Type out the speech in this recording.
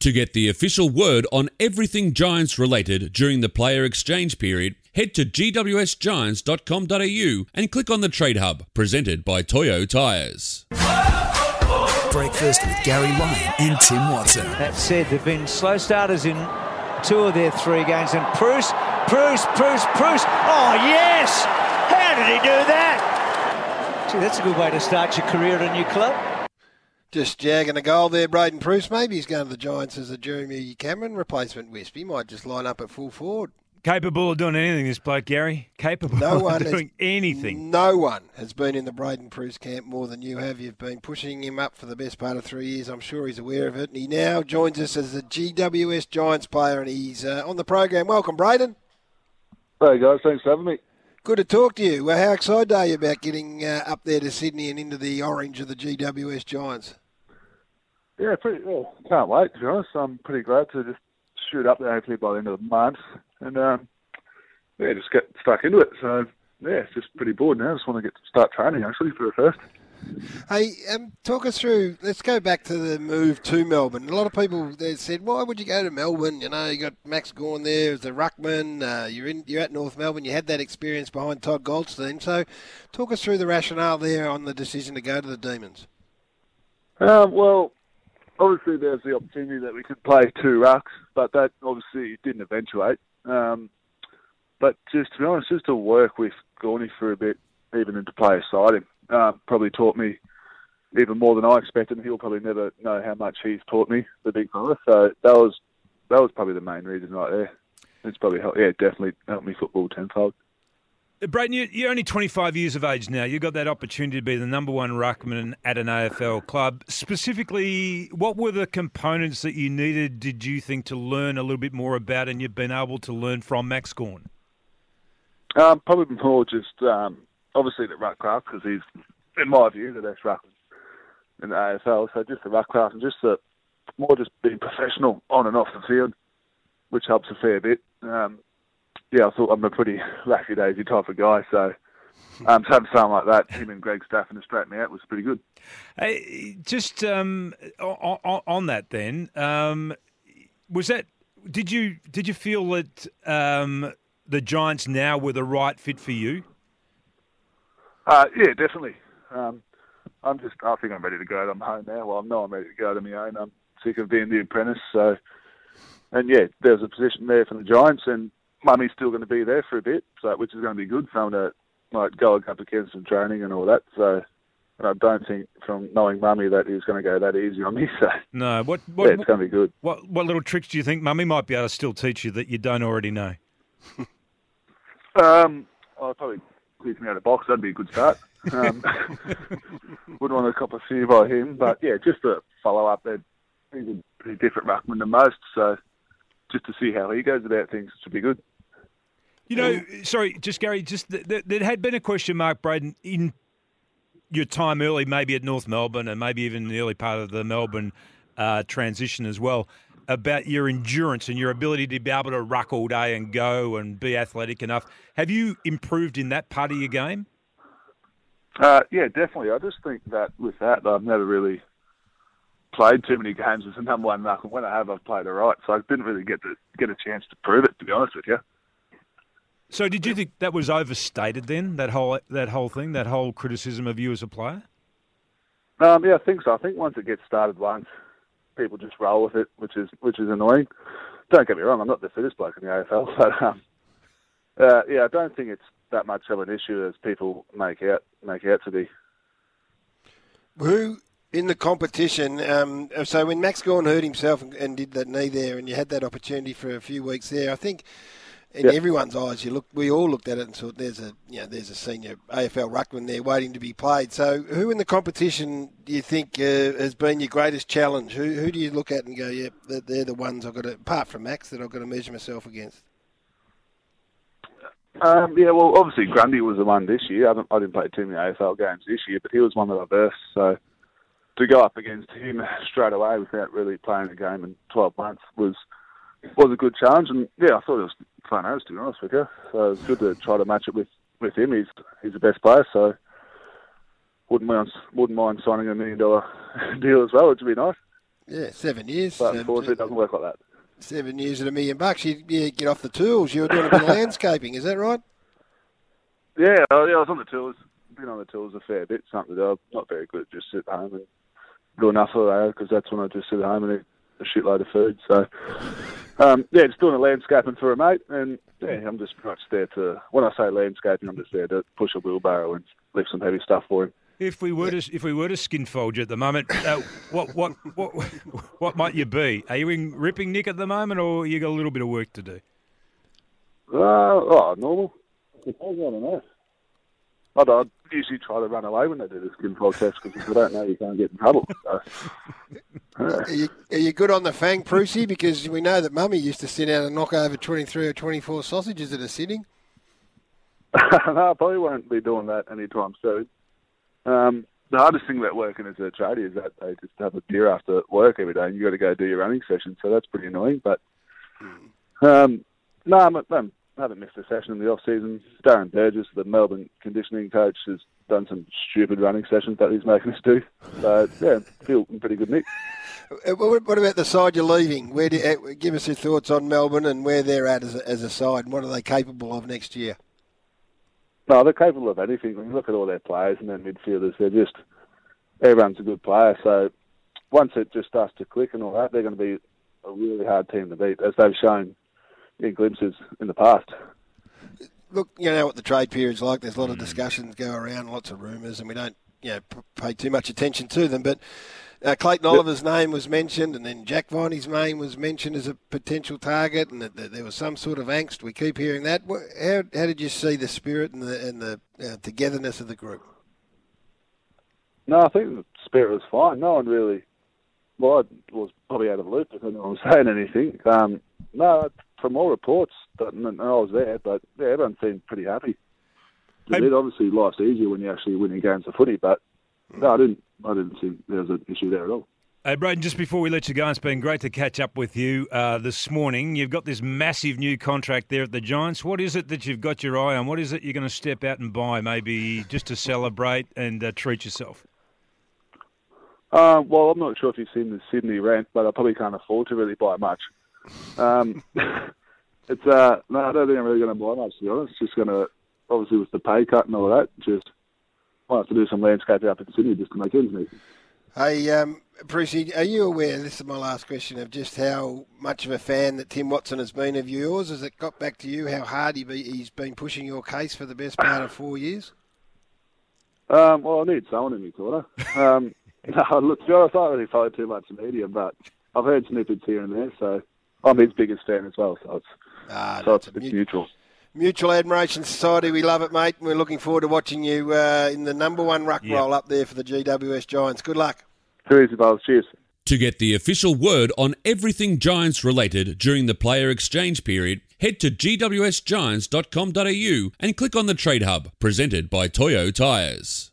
To get the official word on everything Giants related during the player exchange period, head to gwsgiants.com.au and click on the Trade Hub, presented by Toyo Tyres. Breakfast with Gary Ryan and Tim Watson. That said, they've been slow starters in two of their three games, and Preuss, Preuss, Preuss, Preuss. Oh, yes! How did he do that? Gee, that's a good way to start your career at a new club. Just jagging a goal there, Braydon Preuss. Maybe he's going to the Giants as a Jeremy Cameron replacement wisp. He might just line up at full forward. Capable of doing anything, this bloke, Gary. Capable No of one doing has, anything. No one has been in the Braydon Preuss camp more than you have. You've been pushing him up for the best part of three years. I'm sure he's aware of it. And he now joins us as a GWS Giants player, and he's uh, on the program. Welcome, Braydon. Hey guys, thanks for having me. Good to talk to you. Well, how excited are you about getting uh, up there to Sydney and into the orange of the GWS Giants? Yeah, pretty. Well, can't wait to be honest. I'm pretty glad to just shoot up there hopefully by the end of the month, and um, yeah, just get stuck into it. So yeah, it's just pretty bored now. I just want to get to start training actually for the first. Hey, um, talk us through. Let's go back to the move to Melbourne. A lot of people they said, "Why would you go to Melbourne?" You know, you got Max Gawn there, as the ruckman. Uh, you're in, you're at North Melbourne. You had that experience behind Todd Goldstein. So, talk us through the rationale there on the decision to go to the Demons. Um, well, obviously there's the opportunity that we could play two rucks, but that obviously didn't eventuate. Um, but just to be honest, just to work with Gawny for a bit, even and to play aside him, uh, probably taught me even more than I expected. And he'll probably never know how much he's taught me, the big fella. So that was that was probably the main reason right there. It's probably helped, yeah, definitely helped me football tenfold. Braydon, you- you're only 25 years of age now. You've got that opportunity to be the number one ruckman at an AFL club. Specifically, what were the components that you needed, did you think, to learn a little bit more about and you've been able to learn from Max Gawn? Um, probably more just um, obviously the ruck class because he's, in my view, the best ruckman in the AFL. So just the ruck class and just the more just being professional on and off the field, which helps a fair bit. Um, yeah, I thought I'm a pretty lackey daisy type of guy, so um, to have someone like that, him and Greg Stafford to straighten me out was pretty good. Hey, just um, on, on that, then, um, was that? Did you did you feel that um, the Giants now were the right fit for you? Uh, yeah, definitely. Um, I'm just, I think I'm ready to go. I'm home now. Well, I know I'm ready to go to my own. I'm sick of being the apprentice. So, and yeah, there's a position there for the Giants, and Mummy's still going to be there for a bit, so which is going to be good for him to like go up against some training and all that. So, and I don't think from knowing Mummy that he's going to go that easy on me. So, No. What what, yeah, it's going to be good. what what little tricks do you think Mummy might be able to still teach you that you don't already know? Um, I'll probably teach me how to box. That'd be a good start. Um, wouldn't want to cop a few by him, but yeah, just a follow up. He's a pretty different ruckman than most, so just to see how he goes about things should be good. You know, sorry, just Gary, just th- th- there had been a question mark, Braydon, in your time early, maybe at North Melbourne and maybe even the early part of the Melbourne uh, transition as well, about your endurance and your ability to be able to ruck all day and go and be athletic enough. Have you improved in that part of your game? Uh, yeah, definitely. I just think that with that, I've never really played too many games as a number one ruck, and when I have, I've played all right. So I didn't really get to get a chance to prove it, to be honest with you. So, did you think that was overstated then? That whole that whole thing, that whole criticism of you as a player? Um, yeah, I think so. I think once it gets started once, people just roll with it, which is which is annoying. Don't get me wrong, I'm not the fittest bloke in the AFL, but um, uh, yeah, I don't think it's that much of an issue as people make out make out to be. Who in the competition? Um, so when Max Gawn hurt himself and, and did that knee there, and you had that opportunity for a few weeks there, I think in Yep. everyone's eyes, you look. We all looked at it and thought, "There's a, you know, there's a senior AFL ruckman there waiting to be played." So, who in the competition do you think uh, has been your greatest challenge? Who, who do you look at and go, "Yeah, they're, they're the ones I've got to, apart from Max, that I've got to measure myself against." Um, yeah, well, obviously Grundy was the one this year. I, I didn't play too many AFL games this year, but he was one that I versed. So to go up against him straight away without really playing a game in 12 months was was a good challenge. And yeah, I thought it was fun as to be honest with you. So it was good to try to match it with, with him. He's he's the best player, so wouldn't mind wouldn't mind signing a million dollar deal as well, which would be nice. Yeah, seven years. But unfortunately, it doesn't work like that. seven years at a million bucks. You, you get off the tools. You were doing a bit of landscaping, is that right? Yeah, yeah, I was on the tools. Been on the tools a fair bit. Something that I'm not very good. Just sit home and do enough of that because that's when I just sit at home and eat a shitload of food. So, um, yeah, just doing a landscaping for a mate, and yeah, I'm just pretty much there to. When I say landscaping, I'm just there to push a wheelbarrow and lift some heavy stuff for him. If we were to if we were to skinfold you at the moment, uh, what what what what might you be? Are you in ripping nick at the moment, or you got a little bit of work to do? Uh, oh, normal. I don't know. I'd, I'd usually try to run away when they do the skin fold test because if you don't know, you can't get in trouble. So. Are you, are you good on the fang, Prusy? Because we know that Mummy used to sit out and knock over 23 or 24 sausages at a sitting. no, I probably won't be doing that anytime soon. Um, the hardest thing about working as a tradie is that they just have a beer after work every day, and you got to go do your running session. So that's pretty annoying. But um, no, I'm, I'm, I haven't missed a session in the off season. Darren Burgess, the Melbourne conditioning coach, has done some stupid running sessions that he's making us do. So yeah, feel in pretty good nick. Uh, What about the side you're leaving? Where do, uh, give us your thoughts on Melbourne and where they're at as a, as a side, and what are they capable of next year? No, they're capable of anything. When you look at all their players and their midfielders, they're just everyone's a good player. So once it just starts to click and all that, they're going to be a really hard team to beat, as they've shown in glimpses in the past. Look, you know what the trade period's like. There's a lot of discussions go around, lots of rumours, and we don't, you know, p- pay too much attention to them. But uh, Clayton Oliver's name was mentioned, and then Jack Viney's name was mentioned as a potential target, and that, that there was some sort of angst. We keep hearing that. How, how did you see the spirit and the and the uh, togetherness of the group? No, I think the spirit was fine. No one really, well, I was probably out of the loop because no one was saying anything. Um, no, from all reports, that, and I was there, but yeah, everyone seemed pretty happy. Hey- It obviously life's easier when you're actually winning games of footy, but no, I didn't. I didn't think there was an issue there at all. Hey, Braydon, just before we let you go, it's been great to catch up with you uh, this morning. You've got this massive new contract there at the Giants. What is it that you've got your eye on? What is it you're going to step out and buy, maybe just to celebrate and uh, treat yourself? Uh, well, I'm not sure if you've seen the Sydney rent, but I probably can't afford to really buy much. Um, it's uh, no, I don't think I'm really going to buy much to be honest. Just going to obviously with the pay cut and all that, just might have to do some landscaping up in Sydney just to make ends meet. Hey, um, Brucey, are you aware, this is my last question, of just how much of a fan that Tim Watson has been of yours? Has it got back to you how hard he be, he's been pushing your case for the best part of four years? Um, well, I need someone in my corner. Um, no, look, to be honest, I don't really follow too much media, but I've heard snippets here and there, so I'm his biggest fan as well. So it's Ah, so it's, a it's mut- neutral. Mutual Admiration Society, we love it, mate. and We're looking forward to watching you uh, in the number one ruck Yeah. roll up there for the GWS Giants. Good luck. Too easy, Buzz. Cheers. To get the official word on everything Giants related during the player exchange period, head to gwsgiants.com.au and click on the Trade Hub, presented by Toyo Tires.